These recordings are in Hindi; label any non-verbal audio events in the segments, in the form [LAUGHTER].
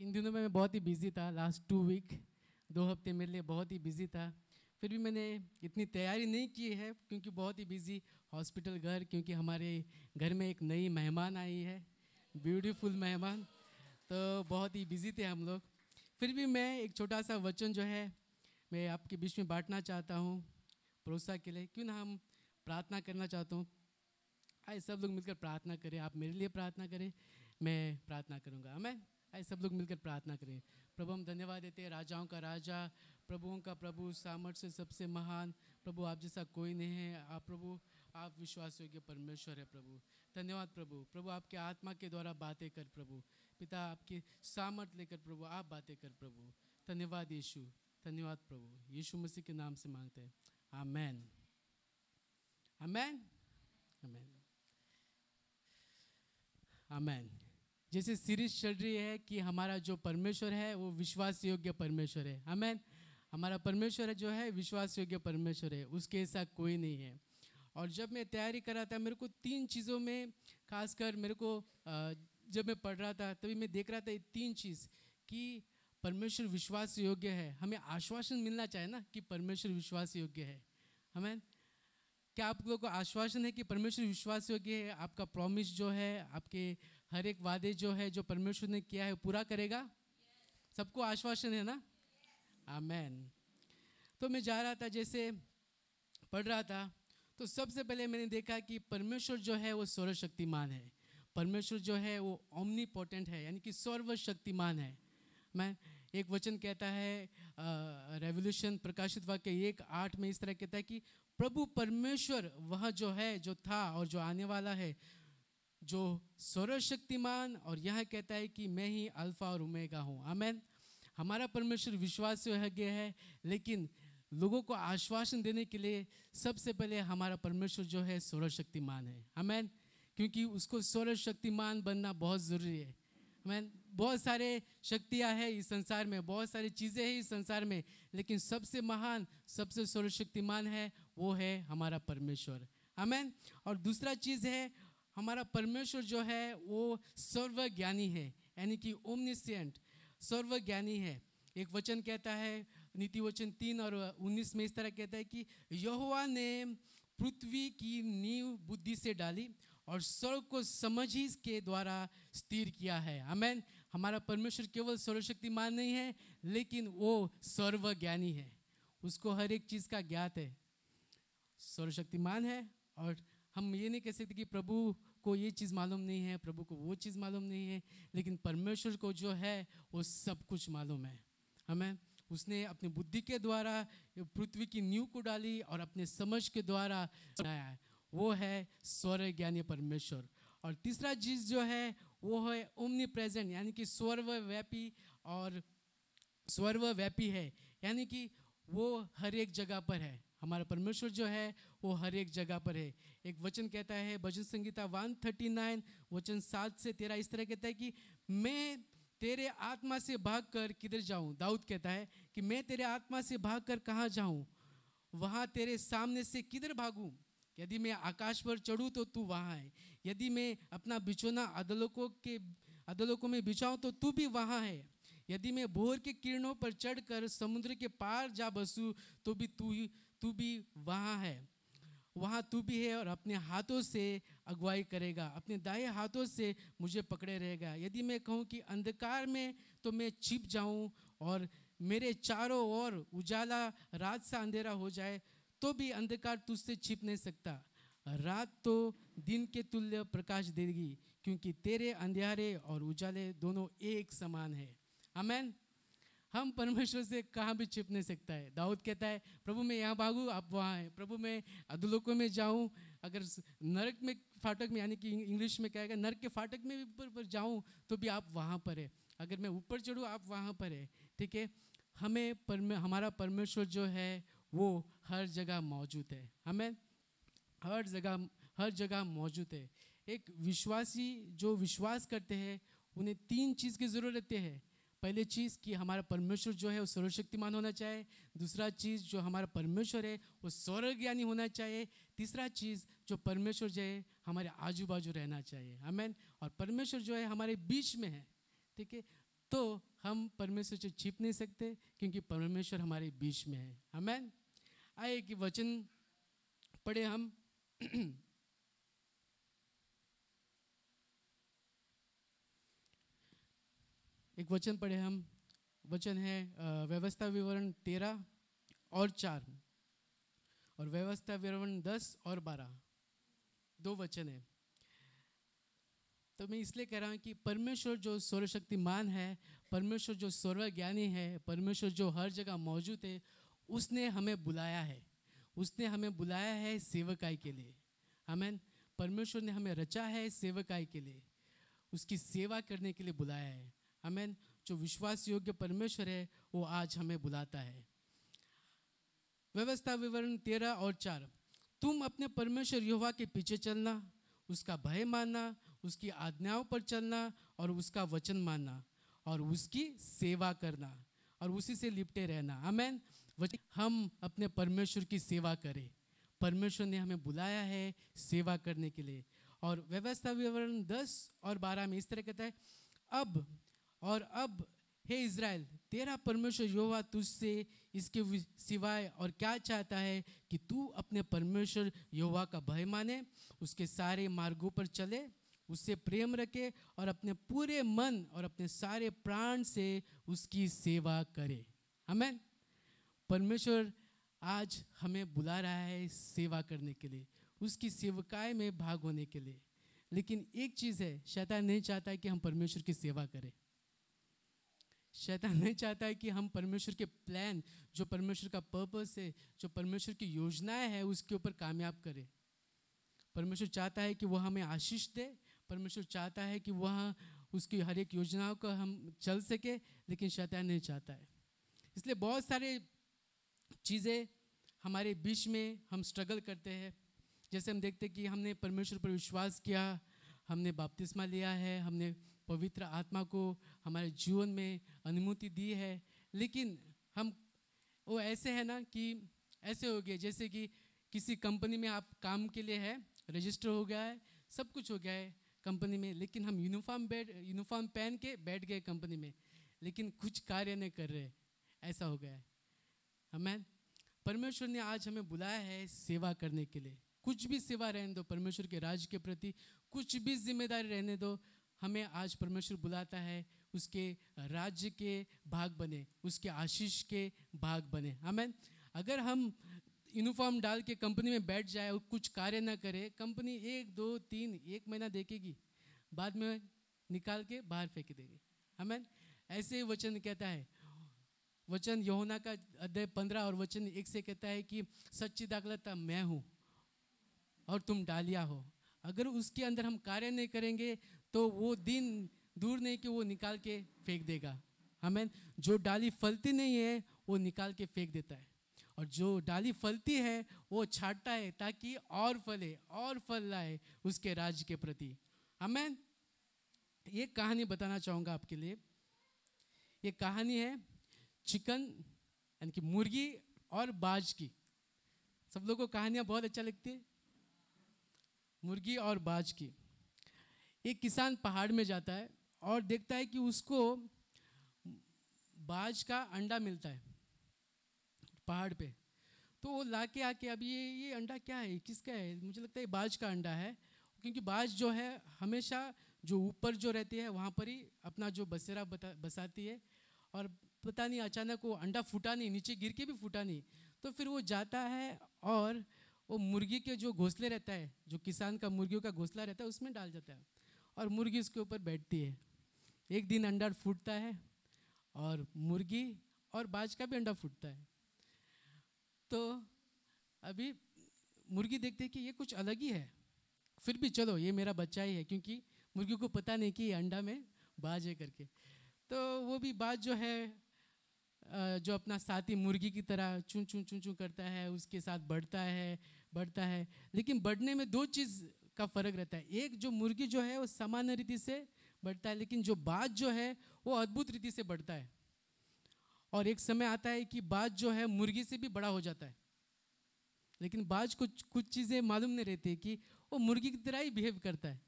इन दिनों में मैं बहुत ही बिज़ी था। लास्ट टू वीक दो हफ़्ते मेरे लिए बहुत ही बिज़ी था। फिर भी मैंने इतनी तैयारी नहीं की है क्योंकि बहुत ही बिज़ी हॉस्पिटल घर, क्योंकि हमारे घर में एक नई मेहमान आई है ब्यूटीफुल मेहमान। तो बहुत ही बिज़ी थे हम लोग। फिर भी मैं एक छोटा सा वचन जो है, मैं आपके बीच में बांटना चाहता हूँ भरोसा के लिए। क्यों ना हम प्रार्थना करना चाहता हूँ? आए सब लोग मिलकर प्रार्थना करें। आप मेरे लिए प्रार्थना करें, मैं प्रार्थना करूँगा। मैं आए सब लोग मिलकर प्रार्थना करें। प्रभु, हम धन्यवाद देते हैं राजाओं का राजा, प्रभुओं का प्रभु, सामर्थ्य सबसे महान। प्रभु, आप जैसा कोई नहीं है, आप प्रभु, आप विश्वास योग्य परमेश्वर है प्रभु। धन्यवाद प्रभु। प्रभु, आपके आत्मा के द्वारा बातें कर प्रभु। पिता, आपके सामर्थ लेकर प्रभु, आप बातें कर प्रभु। धन्यवाद यीशु। धन्यवाद प्रभु। यीशु मसीह के नाम से मांगते हैं। आमेन। आमेन। आमेन। आमेन। जैसे सीरीज़ चल रही है कि हमारा जो परमेश्वर है, वो विश्वास योग्य परमेश्वर है। हमें हमारा परमेश्वर जो है विश्वास योग्य परमेश्वर है। उसके ऐसा कोई नहीं है। और जब मैं तैयारी कर रहा था, मेरे को तीन चीज़ों में, खासकर मेरे को जब मैं पढ़ रहा था, तभी मैं देख रहा था ये तीन चीज़ कि परमेश्वर विश्वास योग्य है। हमें आश्वासन मिलना चाहिए ना कि परमेश्वर विश्वास योग्य है। हमें क्या आप लोगों को आश्वासन है कि परमेश्वर विश्वास योग्य है? आपका प्रॉमिस जो है, आपके हर एक वादे जो है, जो परमेश्वर ने किया है पूरा करेगा? सबको आश्वासन है ना? आमेन। तो मैं जा रहा था, जैसे पढ़ रहा था तो सबसे पहले मैंने देखा कि परमेश्वर जो है, वो सर्वशक्तिमान है। परमेश्वर जो है, वो ओमनी पोटेंट है, यानी कि सर्वशक्तिमान है। मैं एक वचन कहता है रेवोल्यूशन प्रकाशित वाक्य एक आठ में इस तरह कहता है कि प्रभु परमेश्वर वह जो है, जो था और जो आने वाला है जो सर्वशक्तिमान और यह कहता है कि मैं ही अल्फ़ा और उमेगा हूँ। आमेन। हमारा परमेश्वर विश्वास योग्य है, लेकिन लोगों को आश्वासन देने के लिए सबसे पहले हमारा परमेश्वर जो है सर्वशक्तिमान है। आमेन। क्योंकि उसको सर्वशक्तिमान बनना बहुत ज़रूरी है। मैन बहुत सारे शक्तियाँ हैं इस संसार में, बहुत सारी चीज़ें हैं इस संसार में, लेकिन सबसे महान, सबसे सर्वशक्तिमान है, वो है हमारा परमेश्वर। आमेन। और दूसरा चीज़ है हमारा परमेश्वर जो है, वो सर्वज्ञानी है, यानी कि ओमनिसियंट सर्वज्ञानी है। एक वचन कहता है, नीति वचन तीन और उन्नीस में इस तरह कहता है कि यहुआ ने पृथ्वी की नींव बुद्धि से डाली और स्वर्ग को समझ ही के द्वारा स्थिर किया है। अमेन हमारा परमेश्वर केवल सर्वशक्तिमान नहीं है, लेकिन वो सर्वज्ञानी है। उसको हर एक चीज़ का ज्ञात है। सर्वशक्तिमान है और हम ये नहीं कह सकते कि प्रभु को ये चीज़ मालूम नहीं है, प्रभु को वो चीज़ मालूम नहीं है, लेकिन परमेश्वर को जो है, वो सब कुछ मालूम है। हमें उसने अपनी बुद्धि के द्वारा, पृथ्वी की नींव को डाली और अपने समझ के द्वारा बनाया वो है स्वर ज्ञानी परमेश्वर। और तीसरा चीज़ जो है, वो है ओमनी प्रेजेंट यानी कि स्वर्वव्यापी और स्वर्वव्यापी है। यानी कि वो हर एक जगह पर है। हमारा परमेश्वर जो है वो हर एक जगह पर है। एक वचन कहता है, भजन संगीता 139 वचन सात से तेरा इस तरह कहता है कि मैं तेरे आत्मा से भाग कर किधर जाऊँ? दाऊद कहता है कि मैं तेरे आत्मा से भाग कर कहाँ जाऊँ? वहाँ तेरे सामने से किधर भागूं? यदि मैं आकाश पर चढ़ूँ तो तू वहाँ है। यदि मैं अपना बिछोना अदलोकों के अदलोकों में बिछाऊँ तो तू भी वहाँ है। यदि मैं भोर के किरणों पर चढ़कर समुद्र के पार जा बसूँ तो भी तू ही, तू भी वहाँ है। वहाँ तू भी है और अपने हाथों से अगुवाई करेगा, अपने दाएँ हाथों से मुझे पकड़े रहेगा। यदि मैं कहूँ कि अंधकार में तो मैं छिप जाऊँ और मेरे चारों ओर उजाला, रात सा अंधेरा हो जाए तो भी अंधकार तुझसे छिप नहीं सकता। रात तो दिन के तुल्य प्रकाश देगी, क्योंकि तेरे अंधेरे और उजाले दोनों एक समान है। अमेन हम परमेश्वर से कहाँ भी छिप नहीं सकता है। दाऊद कहता है, प्रभु, मैं यहाँ भागूँ, आप वहाँ हैं। प्रभु, मैं अधलोकों में जाऊँ, अगर नरक में फाटक में, यानी कि इंग्लिश में कहेगा, नरक के फाटक में भी पर जाऊँ तो भी आप वहाँ पर है। अगर मैं ऊपर चढ़ूँ, आप वहाँ पर है। ठीक है? हमें परमे, हमारा परमेश्वर जो है, वो हर जगह मौजूद है। हमें हर जगह हर जगह मौजूद है। एक विश्वासी जो विश्वास करते हैं, उन्हें तीन चीज़ की ज़रूरत है। पहले चीज़ कि हमारा परमेश्वर जो है, वो सर्वशक्तिमान होना चाहिए। दूसरा चीज़ जो हमारा परमेश्वर है, वो ज्ञानी होना चाहिए। तीसरा चीज़ जो परमेश्वर जो है, हमारे आजू बाजू रहना चाहिए। हमें और परमेश्वर जो है, हमारे बीच में है, ठीक है? तो हम परमेश्वर से छिप नहीं सकते, क्योंकि परमेश्वर हमारे बीच में है। हमें आए कि वचन पढ़े हम। [CLEARS THROAT] वचन पढ़े हम। वचन है व्यवस्था विवरण तेरह और चार। और व्यवस्था विवरण दस और बारह। दो वचन है। तो मैं इसलिए कह रहा हूँ कि परमेश्वर जो सर्वशक्तिमान है, परमेश्वर जो सर्वज्ञानी है, परमेश्वर जो हर जगह मौजूद है, उसने हमें बुलाया है। उसने हमें बुलाया है सेवकाई के लिए। हमें परमेश्वर ने हमें रचा है सेवकाई के लिए। उसकी सेवा करने के लिए बुलाया है। हमें जो विश्वास योग्य परमेश्वर है, वो आज हमें बुलाता है। व्यवस्था विवरण तेरह और चार। तुम अपने परमेश्वर युवा के पीछे चलना, उसका भय मानना, उसकी आज्ञाओं पर चलना और उसका वचन मानना और उसकी सेवा करना और उसी से लिपटे रहना। अमेन हम अपने परमेश्वर की सेवा करें। परमेश्वर ने हमें बुलाया है सेवा करने के लिए। और व्यवस्था विवरण दस और बारह में इस तरह कहता है, अब और अब, हे इज़राइल, तेरा परमेश्वर योवा तुझसे इसके सिवाय और क्या चाहता है कि तू अपने परमेश्वर योवा का भय माने, उसके सारे मार्गों पर चले, उससे प्रेम रखे और अपने पूरे मन और अपने सारे प्राण से उसकी सेवा करे। हमें परमेश्वर आज हमें बुला रहा है सेवा करने के लिए, उसकी सेवकाएँ में भाग होने के लिए। लेकिन एक चीज़ है, शैतान नहीं चाहता कि हम परमेश्वर की सेवा करें। शैतान नहीं चाहता है कि हम परमेश्वर के प्लान जो परमेश्वर का पर्पस है, जो परमेश्वर की योजनाएँ हैं, उसके ऊपर कामयाब करें। परमेश्वर चाहता है कि वह हमें आशीष दे। परमेश्वर चाहता है कि वह उसकी हर एक योजनाओं को हम चल सके, लेकिन शैतान नहीं चाहता है। इसलिए बहुत सारे चीज़ें हमारे बीच में हम स्ट्रगल करते हैं। जैसे हम देखते हैं कि हमने परमेश्वर पर विश्वास किया, हमने बपतिस्मा लिया है, हमने पवित्र आत्मा को हमारे जीवन में अनुमति दी है। लेकिन हम, वो ऐसे है ना कि ऐसे हो गए, जैसे कि किसी कंपनी में आप काम के लिए है, रजिस्टर हो गया है, सब कुछ हो गया है कंपनी में, लेकिन हम यूनिफॉर्म बैठ, यूनिफॉर्म पहन के बैठ गए कंपनी में, लेकिन कुछ कार्य नहीं कर रहे, ऐसा हो गया है। हमें परमेश्वर ने आज हमें बुलाया है सेवा करने के लिए। कुछ भी सेवा रहने दो, परमेश्वर के राज्य के प्रति कुछ भी ज़िम्मेदारी रहने दो हमें आज परमेश्वर बुलाता है, उसके राज्य के भाग बने, उसके आशीष के भाग बने। हमें अगर हम यूनिफॉर्म डाल के कंपनी में बैठ जाए और कुछ कार्य ना करे कंपनी एक, दो, तीन, एक महीना देखेगी, बाद में निकाल के बाहर फेंक देगी। हमें ऐसे ही वचन कहता है। वचन यहोना का अध्याय पंद्रह और वचन एक से कहता है कि सच्ची दाखलता मैं हूँ और तुम डालिया हो। अगर उसके अंदर हम कार्य नहीं करेंगे तो वो दिन दूर नहीं कि वो निकाल के फेंक देगा। हमें जो डाली फलती नहीं है, वो निकाल के फेंक देता है। और जो डाली फलती है, वो छाटता है ताकि और फले, और फल लाए उसके राज्य के प्रति। हमें ये कहानी बताना चाहूँगा आपके लिए। ये कहानी है चिकन, यानी कि मुर्गी और बाज की। सब लोगों को कहानियाँ बहुत अच्छा लगती है। मुर्गी और बाज की। एक किसान पहाड़ में जाता है और देखता है कि उसको बाज का अंडा मिलता है पहाड़ पे। तो वो ला के आके अब ये ये अंडा क्या है? किसका है? मुझे लगता है बाज का अंडा है, क्योंकि बाज जो है हमेशा जो ऊपर जो रहती है, वहाँ पर ही अपना जो बसेरा बसाती है और पता नहीं, अचानक वो अंडा फूटा नहीं, नीचे गिर के भी फूटा नहीं। तो फिर वो जाता है और वो मुर्गी के जो घोंसले रहता है, जो किसान का मुर्गियों का घोंसला रहता है, उसमें डाल जाता है। और मुर्गी उसके ऊपर बैठती है। एक दिन अंडा फूटता है और मुर्गी और बाज का भी अंडा फूटता है। तो अभी मुर्गी देखते हैं कि ये कुछ अलग ही है। फिर भी चलो, ये मेरा बच्चा ही है, क्योंकि मुर्गी को पता नहीं कि अंडा में बाज है करके। तो वो भी बाज जो है जो अपना साथी मुर्गी की तरह चूं चूं चूं चूं करता है, उसके साथ बढ़ता है बढ़ता है। लेकिन बढ़ने में दो चीज़ का फ़र्क रहता है। एक जो मुर्गी जो है, वो सामान्य रीति से बढ़ता है, लेकिन जो बाज जो है, वो अद्भुत रीति से बढ़ता है। और एक समय आता है कि बाज जो है, मुर्गी से भी बड़ा हो जाता है। लेकिन बाज को कुछ चीज़ें मालूम नहीं रहती कि वो मुर्गी की तरह ही बिहेव करता है।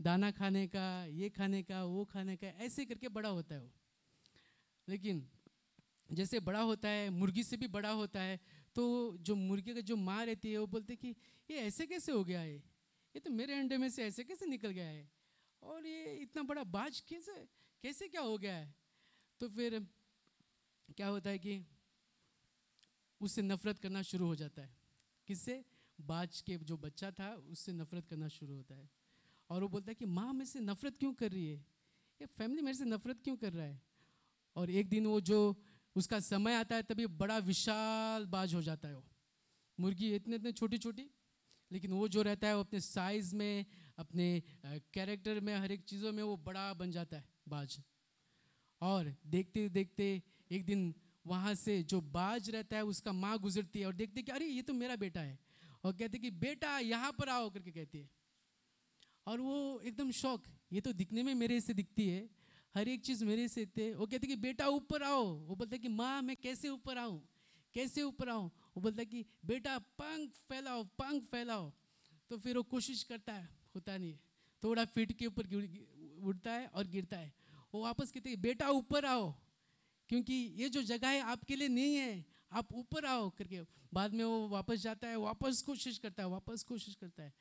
दाना खाने का, ये खाने का, वो खाने का, ऐसे करके बड़ा होता है वो। लेकिन जैसे बड़ा होता है, मुर्गी से भी बड़ा होता है तो जो मुर्गी का जो माँ रहती है, वो बोलते कि, ये ऐसे कैसे हो गया है? ये तो मेरे अंडे में से ऐसे कैसे निकल गया है? और ये इतना बड़ा बाज कैसे कैसे क्या हो गया है? तो फिर क्या होता है कि उससे नफरत करना शुरू हो जाता है। किससे? बाज के जो बच्चा था, उससे नफरत करना शुरू होता है। और वो बोलता है कि, माँ, मेरे से नफरत क्यों कर रही है? ये फैमिली मेरे से नफरत क्यों कर रहा है? और एक दिन वो जो उसका समय आता है, तभी बड़ा विशाल बाज हो जाता है वो। मुर्गी इतने इतने छोटी छोटी लेकिन वो जो रहता है, वो अपने साइज़ में, अपने कैरेक्टर में, हर एक चीज़ों में वो बड़ा बन जाता है, बाज। और देखते देखते एक दिन वहाँ से जो बाज रहता है, उसका माँ गुजरती है और देखते कि, अरे, ये तो मेरा बेटा है। और कहते कि, बेटा, यहाँ पर आओ, करके कहती है। और वो एकदम शौक, ये तो दिखने में मेरे से दिखती है, हर एक चीज़ मेरे से थे वो कहते कि, बेटा, ऊपर आओ। वो बोलता कि, माँ, मैं कैसे ऊपर आऊँ? कैसे ऊपर आऊँ? वो बोलता है कि, बेटा, पंख फैलाओ पंख फैलाओ। तो फिर वो कोशिश करता है, होता नहीं थोड़ा फीट के ऊपर उड़ता है और गिरता है। वो वापस कहते हैं, बेटा, ऊपर आओ, क्योंकि ये जो जगह है आपके लिए नहीं है, आप ऊपर आओ, करके। बाद में वो वापस जाता है, वापस कोशिश करता है, वापस कोशिश करता है।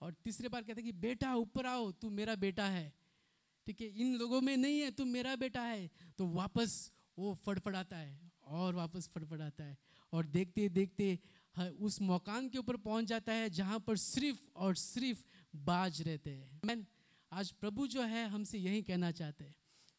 और तीसरे बार कहता है कि, बेटा, ऊपर आओ, तू मेरा बेटा है। ठीक है, इन लोगों में नहीं है तुम मेरा बेटा है। तो वापस वो फड़फड़ाता है और वापस फड़फड़ाता है। और देखते देखते उस मकान के ऊपर पहुँच जाता है जहाँ पर सिर्फ़ और सिर्फ़ बाज रहते हैं। मैं आज प्रभु जो है हमसे यही कहना चाहते हैं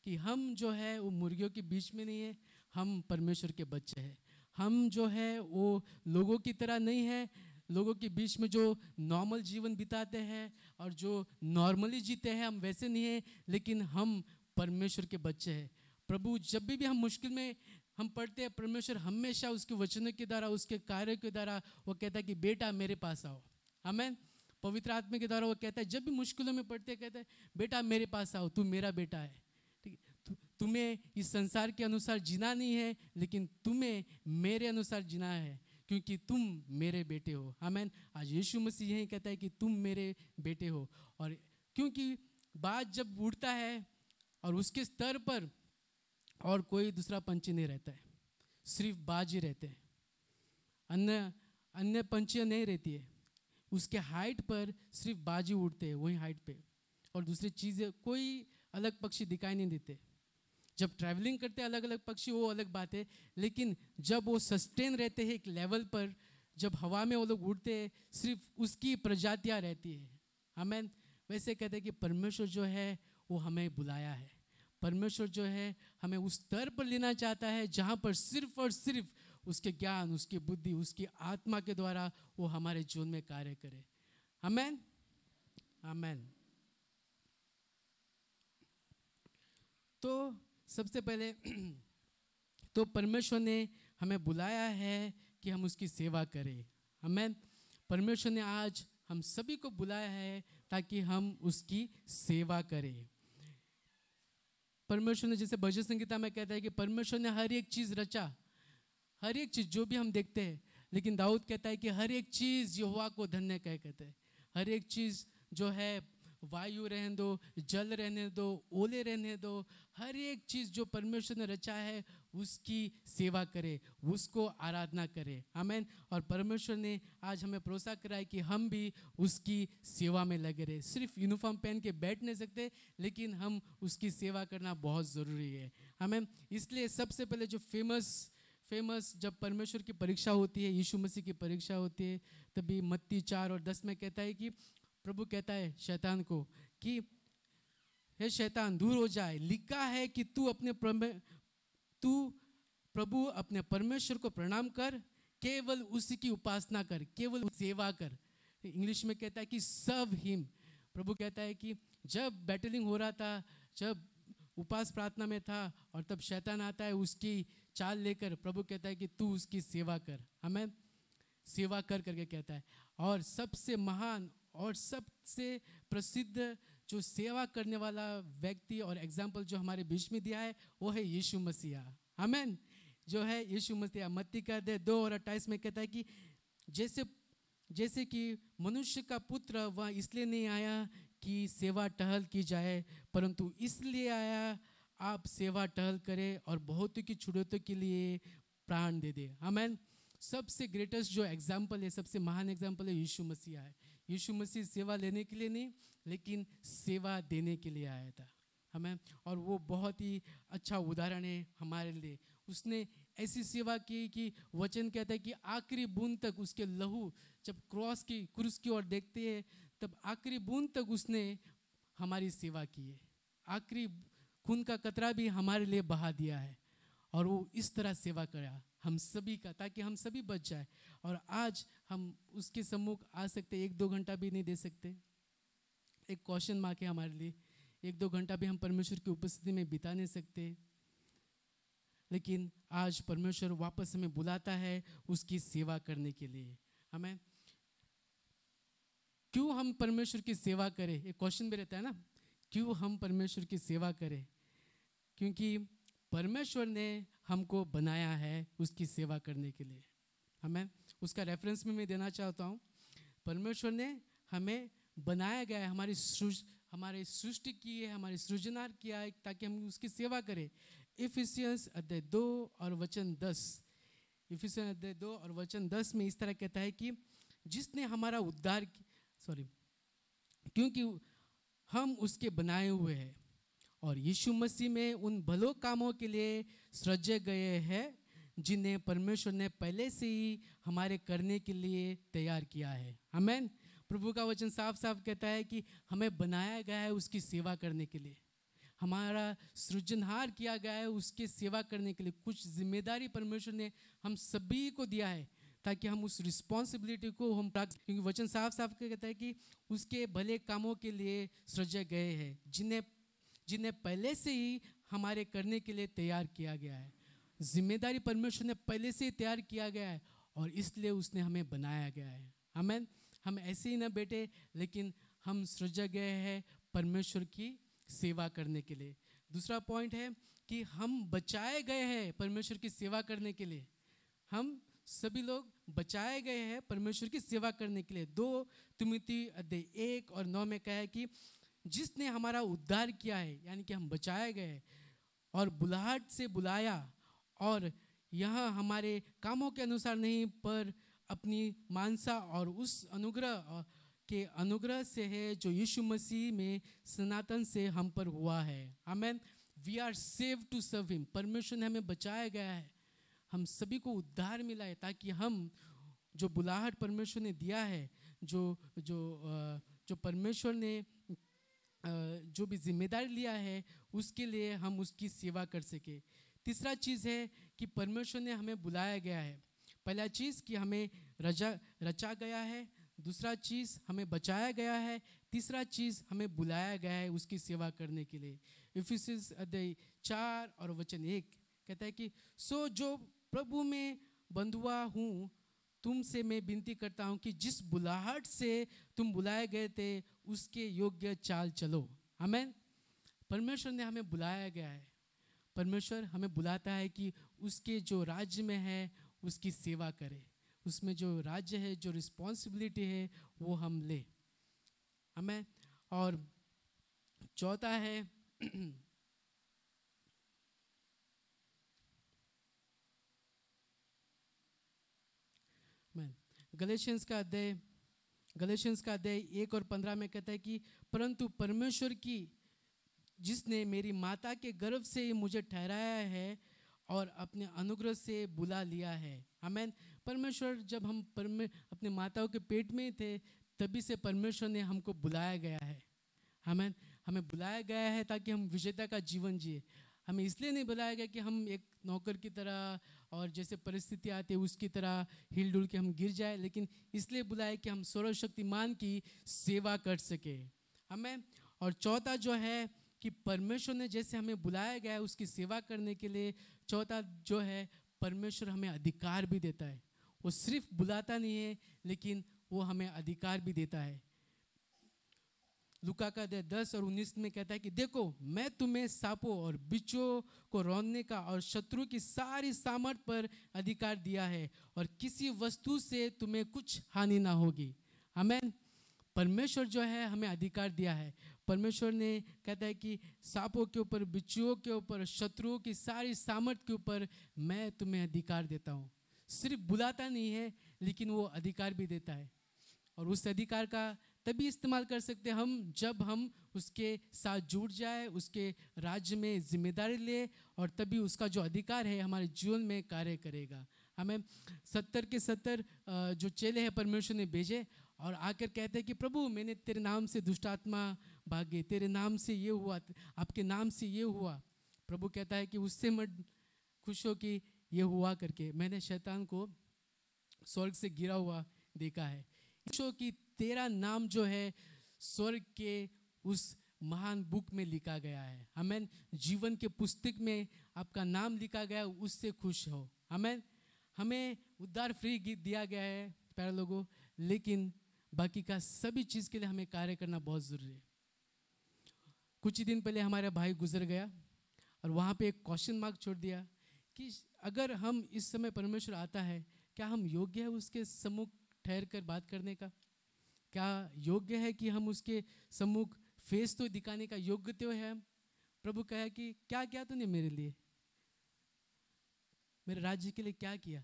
कि हम जो है वो मुर्गियों के बीच में नहीं है, हम परमेश्वर के बच्चे हैं। हम जो है वो लोगों की तरह नहीं है, लोगों के बीच में जो नॉर्मल जीवन बिताते हैं और जो नॉर्मली जीते हैं, हम वैसे नहीं हैं, लेकिन हम परमेश्वर के बच्चे हैं। प्रभु, जब भी भी हम मुश्किल में हम पढ़ते हैं, परमेश्वर हमेशा उसके वचनों के द्वारा, उसके कार्य के द्वारा, वो कहता है कि बेटा मेरे पास आओ। हमें पवित्र आत्मा के द्वारा वो कहता है, जब भी मुश्किलों में पढ़ते हैं, कहते हैं, बेटा मेरे पास आओ, तू मेरा बेटा है। ठीक है? तुम्हें इस संसार के अनुसार जीना नहीं है, लेकिन तुम्हें मेरे अनुसार जीना है, क्योंकि तुम मेरे बेटे हो। हमें आज यीशु मसीह यही कहता है कि तुम मेरे बेटे हो। और क्योंकि बात जब उड़ता है, और उसके स्तर पर और कोई दूसरा पंछी नहीं रहता है। सिर्फ़ बाज ही रहते हैं। अन्य अन्य पंछियाँ नहीं रहती है। उसके हाइट पर सिर्फ़ बाजी उड़ते हैं, वही हाइट पे। और दूसरी चीज़ें कोई अलग पक्षी दिखाई नहीं देते। जब ट्रैवलिंग करते अलग अलग पक्षी, वो अलग बात है। लेकिन जब वो सस्टेन रहते हैं एक लेवल पर, जब हवा में वो लोग उड़ते हैं, सिर्फ़ उसकी प्रजातियाँ रहती है। हमें वैसे कहते हैं कि परमेश्वर जो है, वो हमें बुलाया है। परमेश्वर जो है हमें उस स्तर पर लेना चाहता है, जहाँ पर सिर्फ़ और सिर्फ़ उसके ज्ञान, उसकी बुद्धि, उसकी आत्मा के द्वारा वो हमारे जीवन में कार्य करे। हमें अमेन तो सबसे पहले [CLEARS THROAT] तो परमेश्वर ने हमें बुलाया है कि हम उसकी सेवा करें। हमें परमेश्वर ने आज हम सभी को बुलाया है ताकि हम उसकी सेवा करें। परमेश्वर ने जैसे भजन संगीता में कहता है कि परमेश्वर ने हर एक चीज़ रचा, हर एक चीज़, जो भी हम देखते हैं, लेकिन दाऊद कहता है कि हर एक चीज़ युवा को धन्य कह कहते हैं। हर एक चीज़ जो है वायु रहने दो, जल रहने दो, ओले रहने दो, हर एक चीज़ जो परमेश्वर ने रचा है, उसकी सेवा करे, उसको आराधना करे। हमें और परमेश्वर ने आज हमें भरोसा करा है कि हम भी उसकी सेवा में लगे रहे। सिर्फ़ यूनिफॉर्म पहन के बैठ नहीं सकते, लेकिन हम उसकी सेवा करना बहुत ज़रूरी है। हमें इसलिए सबसे पहले जो फ़ेमस फ़ेमस जब परमेश्वर की परीक्षा होती है, यीशु मसीह की परीक्षा होती है, तभी मत्ती चार और दस में कहता है कि प्रभु कहता है शैतान को कि, हे शैतान, दूर हो जाए। लिखा है कि तू अपने तू प्रभु अपने परमेश्वर को प्रणाम कर, केवल उसी की उपासना कर, केवल सेवा कर। इंग्लिश में कहता है कि सब हिम प्रभु कहता है कि जब बैटलिंग हो रहा था, जब उपास प्रार्थना में था और तब शैतान आता है उसकी चाल लेकर, प्रभु कहता है कि तू उसकी सेवा कर। हमें सेवा कर करके कहता है। और सबसे महान और सबसे प्रसिद्ध जो सेवा करने वाला व्यक्ति और एग्ज़ाम्पल जो हमारे बीच में दिया है, वो है यीशु मसीहा। हमें जो है यीशु मसीहा, मत्ती का दे, दो और अट्ठाईस में कहता है कि जैसे जैसे कि मनुष्य का पुत्र वह इसलिए नहीं आया कि सेवा टहल की जाए, परंतु इसलिए आया, आप सेवा टहल करें और बहुत की छुड़ौतों के लिए प्राण दे दे। हमें सबसे ग्रेटेस्ट जो एग्ज़ाम्पल है, सबसे महान एग्ज़ाम्पल है यीशु मसीहा है। यीशु मसीह सेवा लेने के लिए नहीं, लेकिन सेवा देने के लिए आया था। हमें, और वो बहुत ही अच्छा उदाहरण है हमारे लिए। उसने ऐसी सेवा की कि वचन कहता है कि आखिरी बूंद तक उसके लहू जब क्रॉस की, क्रूस की ओर देखते हैं, तब आखिरी बूंद तक उसने हमारी सेवा की है। आखिरी खून का कतरा भी हमारे लिए बहा दिया है, और वो इस तरह सेवा करा। हम सभी का, ताकि हम सभी बच जाए। और आज हम उसके सम्मुख आ सकते एक दो घंटा भी नहीं दे सकते। एक क्वेश्चन मार्क है हमारे लिए। एक दो घंटा भी हम परमेश्वर की उपस्थिति में बिता नहीं सकते। लेकिन आज परमेश्वर वापस हमें बुलाता है उसकी सेवा करने के लिए। हमें क्यों हम परमेश्वर की सेवा करें? एक क्वेश्चन भी रहता है ना। क्यों हम परमेश्वर की सेवा करें? क्योंकि परमेश्वर ने हमको बनाया है उसकी सेवा करने के लिए। हमें उसका रेफरेंस में मैं देना चाहता हूँ। परमेश्वर ने हमें बनाया गया है, हमारी सृज, हमारे सृष्टि की है, हमारी सृजनार किया है ताकि हम उसकी सेवा करें। इफिसियंस अध्याय दो और वचन दस। इफिसियंस अध्याय दो और वचन दस में इस तरह कहता है कि जिसने हमारा उद्धार सॉरी क्योंकि हम उसके बनाए हुए हैं। और यीशु मसीह में उन भलो कामों के लिए सृजे गए हैं, जिन्हें परमेश्वर ने पहले से ही हमारे करने के लिए तैयार किया है। हमें प्रभु का वचन साफ़ साफ़ कहता है कि हमें बनाया गया है उसकी सेवा करने के लिए। हमारा सृजनहार किया गया है उसके सेवा करने के लिए। कुछ ज़िम्मेदारी परमेश्वर ने हम सभी को दिया है, ताकि हम उस रिस्पॉन्सिबिलिटी को हम प्राप्त क्योंकि वचन साफ़ साफ़ कहता है कि उसके भले कामों के लिए सृजे गए हैं, जिन्हें जिन्हें पहले से ही हमारे करने के लिए तैयार किया गया है। ज़िम्मेदारी परमेश्वर ने पहले से ही तैयार किया गया है और इसलिए उसने हमें बनाया गया है। हमें हम ऐसे ही ना बैठे, लेकिन हम सृजा गए हैं परमेश्वर की सेवा करने के लिए। दूसरा पॉइंट है कि हम बचाए गए हैं परमेश्वर की सेवा करने के लिए। हम सभी लोग बचाए गए हैं परमेश्वर की सेवा करने के लिए। दो तुमिति अध्याय एक और नौ में कहा है कि जिसने हमारा उद्धार किया है, यानी कि हम बचाए गए और बुलाहट से बुलाया, और यह हमारे कामों के अनुसार नहीं, पर अपनी मानसा और उस अनुग्रह के अनुग्रह से है, जो यीशु मसीह में सनातन से हम पर हुआ है। हमें we are save to serve him परमेश्वर ने हमें बचाया गया है। हम सभी को उद्धार मिला है, ताकि हम जो बुलाहट परमेश्वर ने दिया है, जो जो जो परमेश्वर ने जो भी ज़िम्मेदारी लिया है, उसके लिए हम उसकी सेवा कर सके। तीसरा चीज़ है कि परमेश्वर ने हमें बुलाया गया है। पहला चीज़ कि हमें रजा, रचा गया है। दूसरा चीज़ हमें बचाया गया है। तीसरा चीज़ हमें बुलाया गया है उसकी सेवा करने के लिए। अध्याय चार और वचन एक कहता है कि, सो जो प्रभु में बंधुआ हूँ तुमसे मैं विनती करता हूँ कि जिस बुलाहट से तुम बुलाए गए थे, उसके योग्य चाल चलो। हमें परमेश्वर ने हमें बुलाया गया है। परमेश्वर हमें बुलाता है कि उसके जो राज्य में है, उसकी सेवा करें। उसमें जो राज्य है, जो रिस्पॉन्सिबिलिटी है, वो हम ले। हमें और चौथा है [CLEARS THROAT] गलेशियंस का अध्याय, गलेशियंस का अध्याय एक और पंद्रह में कहता है कि, परंतु परमेश्वर की, जिसने मेरी माता के गर्भ से ही मुझे ठहराया है और अपने अनुग्रह से बुला लिया है। हमें परमेश्वर, जब हम परमे, अपने माताओं के पेट में थे, तभी से परमेश्वर ने हमको बुलाया गया है। हमें हमें बुलाया गया है ताकि हम विजेता का जीवन जिए। हमें इसलिए नहीं बुलाया गया कि हम एक नौकर की तरह और जैसे परिस्थिति आती है, उसकी तरह हिल डुल के हम गिर जाए, लेकिन इसलिए बुलाए कि हम सर्वशक्तिमान की सेवा कर सके। हमें, और चौथा जो है कि परमेश्वर ने जैसे हमें बुलाया गया है, उसकी सेवा करने के लिए, चौथा जो है, परमेश्वर हमें अधिकार भी देता है। वो सिर्फ़ बुलाता नहीं है, लेकिन वो हमें अधिकार भी देता है। लुका का अध्याय दस और उन्नीस में कहता है कि देखो, मैं तुम्हें सांपों और बिच्छों को रौनने का और शत्रु की सारी सामर्थ पर अधिकार दिया है और किसी वस्तु से तुम्हें कुछ हानि ना होगी। हमें परमेश्वर जो है, हमें अधिकार दिया है। परमेश्वर ने कहता है कि सांपों के ऊपर, बिच्छुओं के ऊपर शत्रुओं की सारी सामर्थ के ऊपर मैं तुम्हें अधिकार देता हूँ। सिर्फ़ बुलाता नहीं है, लेकिन वो अधिकार भी देता है। और उस अधिकार का तभी इस्तेमाल कर सकते हैं हम, जब हम उसके साथ जुड़ जाए, उसके राज्य में ज़िम्मेदारी ले और तभी उसका जो अधिकार है हमारे जीवन में कार्य करेगा। हमें सत्तर के सत्तर जो चेले हैं परमेश्वर ने भेजे और आकर कहते हैं कि, प्रभु, मैंने तेरे नाम से दुष्टात्मा भागे, तेरे नाम से ये हुआ, आपके नाम से ये हुआ। प्रभु कहता है कि, उससे मत खुश हो कि ये हुआ करके, मैंने शैतान को स्वर्ग से गिरा हुआ देखा है। कि तेरा नाम जो है स्वर्ग के उस महान बुक में लिखा गया है। हमें जीवन के पुस्तक में आपका नाम लिखा गया, उससे खुश हो। हमें हमें उद्धार फ्री गीत दिया गया है पैर लोगों, लेकिन बाकी का सभी चीज़ के लिए हमें कार्य करना बहुत ज़रूरी है। कुछ ही दिन पहले हमारा भाई गुजर गया और वहाँ पे एक क्वेश्चन मार्क छोड़ दिया कि अगर हम इस समय परमेश्वर आता है, क्या हम योग्य है उसके सम्मुख ठहर कर बात करने का? क्या योग्य है कि हम उसके सम्मुख फेस तो दिखाने का योग्य तो है? प्रभु कहे कि क्या किया तूने मेरे लिए? मेरे राज्य के लिए क्या किया?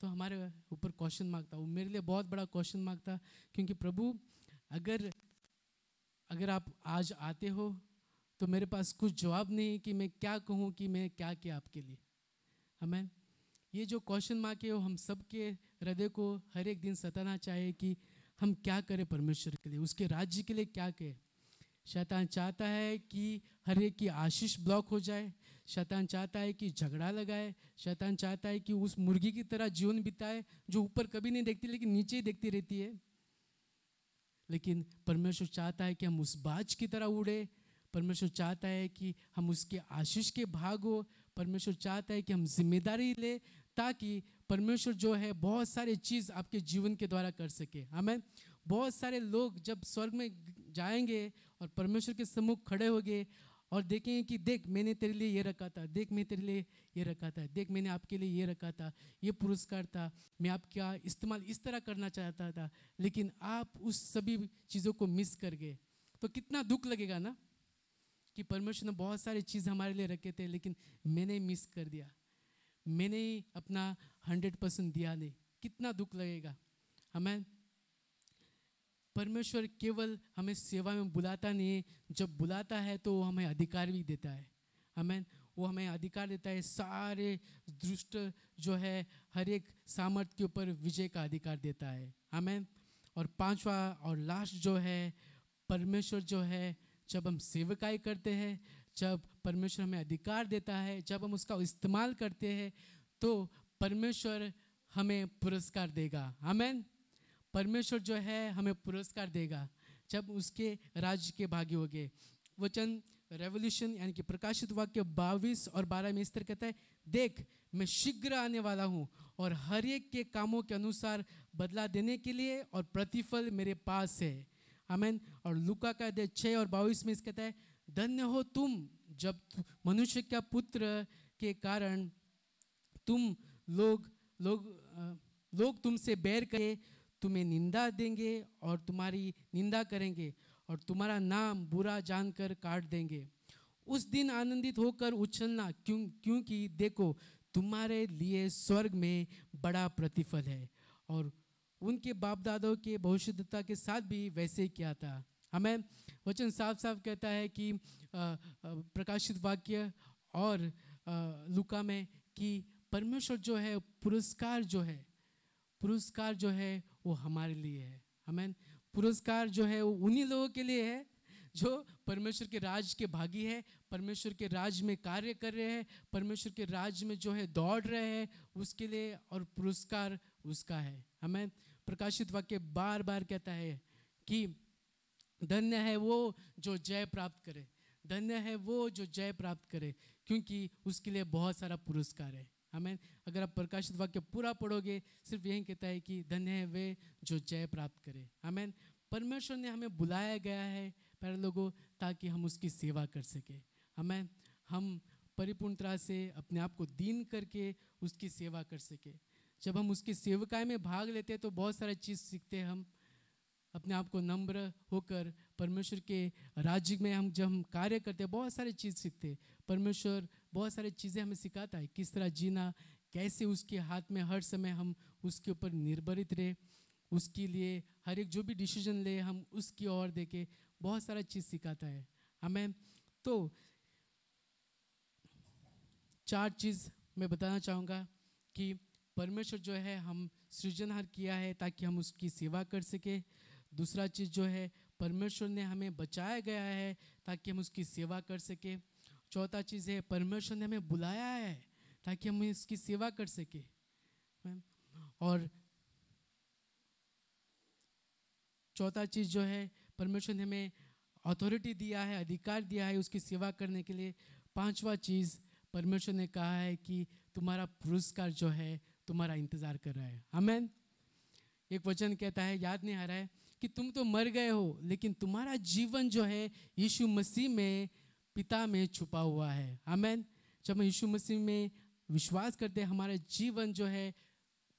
तो हमारे ऊपर क्वेश्चन मार्क था। वो मेरे लिए बहुत बड़ा क्वेश्चन मार्क था, क्योंकि प्रभु, अगर अगर आप आज आते हो तो मेरे पास कुछ जवाब नहीं कि मैं क्या कहूँ कि मैं क्या किया आपके लिए। हमें ये जो क्वेश्चन मार्क है, वो हम सबके हृदय को हर एक दिन सताना चाहिए कि हम क्या करें परमेश्वर के लिए? उसके राज्य के लिए क्या करें शैतान चाहता है कि हर एक की आशीष ब्लॉक हो जाए। शैतान चाहता है कि झगड़ा लगाए। शैतान चाहता है कि उस मुर्गी की तरह जीवन बिताए, जो ऊपर कभी नहीं देखती, लेकिन नीचे ही देखती रहती है। लेकिन परमेश्वर चाहता है कि हम उस बाज की तरह उड़े। परमेश्वर चाहता है कि हम उसके आशीष के भाग हो। परमेश्वर चाहता है कि हम ज़िम्मेदारी ले, ताकि परमेश्वर जो है, बहुत सारे चीज़ आपके जीवन के द्वारा कर सके। हमें बहुत सारे लोग जब स्वर्ग में जाएँगे और परमेश्वर के सम्मुख खड़े होंगे और देखेंगे कि, देख, मैंने तेरे लिए ये रखा था। देख, मैं तेरे लिए ये रखा था। देख, मैंने आपके लिए ये रखा था। ये पुरस्कार था। मैं आपका इस्तेमाल इस तरह करना चाहता था? लेकिन आप उस सभी चीज़ों को मिस कर गए। तो कितना दुख लगेगा ना कि परमेश्वर ने बहुत सारी चीज़ हमारे लिए रखे थे, लेकिन मैंने मिस कर दिया। मैंने अपना हंड्रेड परसेंट दिया नहीं। कितना दुख लगेगा? हमें परमेश्वर केवल हमें सेवा में बुलाता नहीं है। जब बुलाता है तो वो हमें अधिकार भी देता है। हमें, वो हमें अधिकार देता है। सारे दुष्ट जो है, हर एक सामर्थ्य के ऊपर विजय का अधिकार देता है। हमें, और पांचवा और लास्ट जो है, परमेश्वर जो है, जब हम सेवकाई करते हैं, जब परमेश्वर हमें अधिकार देता है, जब हम उसका इस्तेमाल करते हैं तो परमेश्वर हमें पुरस्कार देगा। हमें परमेश्वर जो है, हमें पुरस्कार देगा, जब उसके राज्य के भागी हो गए वचन रेवोल्यूशन यानी कि प्रकाशित वाक्य बाईस और बारह में इस तरह कहता है, देख, मैं शीघ्र आने वाला हूँ और हर एक के कामों के अनुसार बदला देने के लिए और प्रतिफल मेरे पास है। अमेन और लुका का अध्याय छः और बाईस में इस कहता है, धन्य हो तुम जब मनुष्य का पुत्र के कारण तुम लोग लोग लोग तुमसे बैर करे तुम्हें निंदा देंगे और तुम्हारी निंदा करेंगे और तुम्हारा नाम बुरा जानकर काट देंगे। उस दिन आनंदित होकर उछलना, क्यों, क्योंकि देखो, तुम्हारे लिए स्वर्ग में बड़ा प्रतिफल है और उनके बाप दादों के भविष्यता के साथ भी वैसे ही किया था। हमें वचन साफ़ साफ़ कहता है कि प्रकाशित वाक्य और लुका में कि परमेश्वर जो है, पुरस्कार जो है, पुरस्कार जो है, वो हमारे लिए है। हमें पुरस्कार जो है, वो उन्हीं लोगों के लिए है, जो परमेश्वर के राज के भागी है, परमेश्वर के राज में कार्य कर रहे हैं, परमेश्वर के राज में जो है दौड़ रहे हैं, उसके लिए और पुरस्कार उसका है। हमें प्रकाशित वाक्य बार बार कहता है कि धन्य है वो जो जय प्राप्त करे, धन्य है वो जो जय प्राप्त करे, क्योंकि उसके लिए बहुत सारा पुरस्कार है। हमें अगर आप प्रकाशित वाक्य पूरा पढ़ोगे, सिर्फ़ यही कहता है कि धन्य है वे जो जय प्राप्त करे। हमें परमेश्वर ने हमें बुलाया गया है पहले लोगों, ताकि हम उसकी सेवा कर सके। हमें हम परिपूर्ण तरह से अपने आप को दीन करके उसकी सेवा कर सके। जब हम उसकी सेवकाई में भाग लेते हैं तो बहुत सारी चीज़ सीखते हैं हम। अपने आप को नम्र होकर परमेश्वर के राज्य में हम जब हम कार्य करते हैं, बहुत सारी चीज़ सीखते परमेश्वर बहुत सारी चीज़ें हमें सिखाता है, किस तरह जीना, कैसे उसके हाथ में हर समय हम उसके ऊपर निर्भरित रहे, उसके लिए हर एक जो भी डिसीज़न ले, हम उसकी ओर देखे, बहुत सारा चीज़ सिखाता है। हमें तो चार चीज़ मैं बताना चाहूँगा कि परमेश्वर जो है, हम सृजनहार किया है ताकि हम उसकी सेवा कर सके। दूसरा चीज़ जो है परमेश्वर ने हमें बचाया गया है ताकि हम उसकी सेवा कर सके। चौथा चीज़ है, परमेश्वर ने हमें बुलाया है ताकि हम इसकी सेवा कर सके। और चौथा चीज़ जो है, परमेश्वर ने हमें अथॉरिटी दिया है, अधिकार दिया है उसकी सेवा करने के लिए। पांचवा चीज़, परमेश्वर ने कहा है कि तुम्हारा पुरस्कार जो है, तुम्हारा इंतज़ार कर रहा है। हमें एक वचन कहता है, याद नहीं आ रहा है कि तुम तो मर गए हो, लेकिन तुम्हारा जीवन जो है, यीशु मसीह में, पिता में छुपा हुआ है। हमें जब हम यीशु मसीह में विश्वास करते हैं, हमारा जीवन जो है,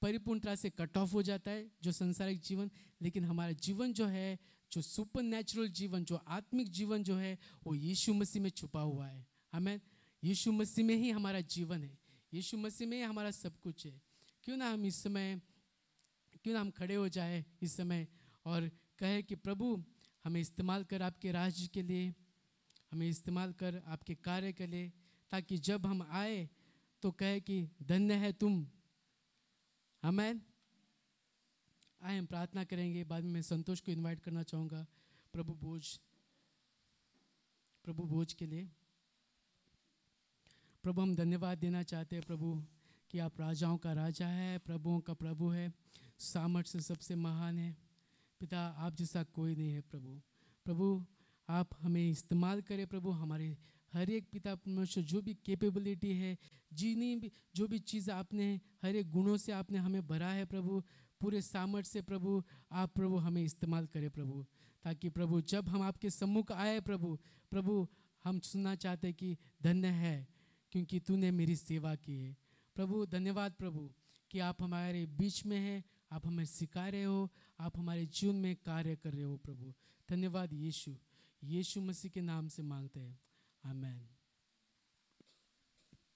परिपूर्णता से कट ऑफ़ हो जाता है, जो संसारिक जीवन, लेकिन हमारा जीवन जो है, जो सुपर नेचुरल जीवन, जो आत्मिक जीवन जो है, वो यीशु मसीह में छुपा हुआ है। हमें यीशु मसीह में ही हमारा जीवन है। यीशु मसीह में ही हमारा सब कुछ है। क्यों ना हम इस समय क्यों ना हम खड़े हो जाए इस समय और कहे कि प्रभु, हमें इस्तेमाल कर आपके राज्य के लिए, हमें इस्तेमाल कर आपके कार्य के लिए, ताकि जब हम आए तो कहे कि धन्य है तुम। हमें आए, हम प्रार्थना करेंगे। बाद में मैं संतोष को इनवाइट करना चाहूँगा। प्रभु भोज प्रभु भोज के लिए। प्रभु, हम धन्यवाद देना चाहते हैं प्रभु कि आप राजाओं का राजा है, प्रभुओं का प्रभु है। सामर्थ्य सबसे महान है। पिता, आप जैसा कोई नहीं है प्रभु। प्रभु, आप हमें इस्तेमाल करें प्रभु। हमारे हर एक पिता परमेश्वर जो भी कैपेबिलिटी है जीनी भी, जो भी चीज़ आपने, हर एक गुणों से आपने हमें भरा है प्रभु, पूरे सामर्थ्य से प्रभु, आप प्रभु हमें इस्तेमाल करें प्रभु। ताकि प्रभु, जब हम आपके सम्मुख आए प्रभु प्रभु, हम सुनना चाहते कि धन्य है, क्योंकि तूने मेरी सेवा की है। प्रभु, धन्यवाद प्रभु, कि आप हमारे बीच में हैं आप हमें सिखा रहे हो, आप हमारे जीवन में कार्य कर रहे हो प्रभु। धन्यवाद यीशु। यीशु मसीह के नाम से मांगते हैं। आमेन।